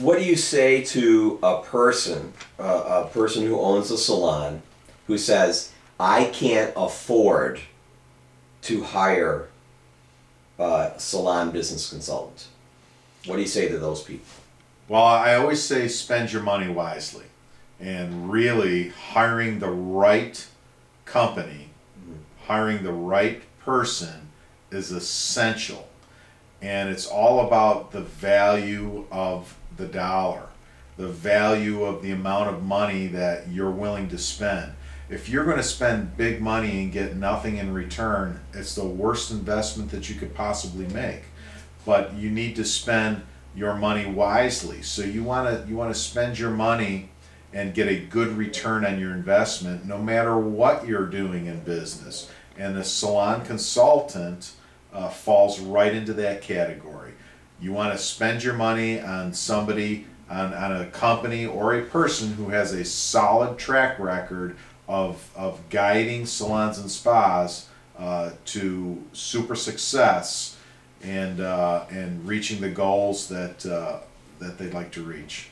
what do you say to a person, uh, a person who owns a salon, who says, "I can't afford to hire a salon business consultant"? What do you say to those people? Well, I always say spend your money wisely. And really, hiring the right company, hiring the right person is essential. And it's all about the value of the dollar, the value of the amount of money that you're willing to spend. If you're going to spend big money and get nothing in return, it's the worst investment that you could possibly make. But you need to spend your money wisely. So you want to you want to spend your money and get a good return on your investment no matter what you're doing in business. And the salon consultant uh, falls right into that category. You want to spend your money on somebody, on, on a company or a person who has a solid track record of, of guiding salons and spas uh, to super success and, uh, and reaching the goals that, uh, that they'd like to reach.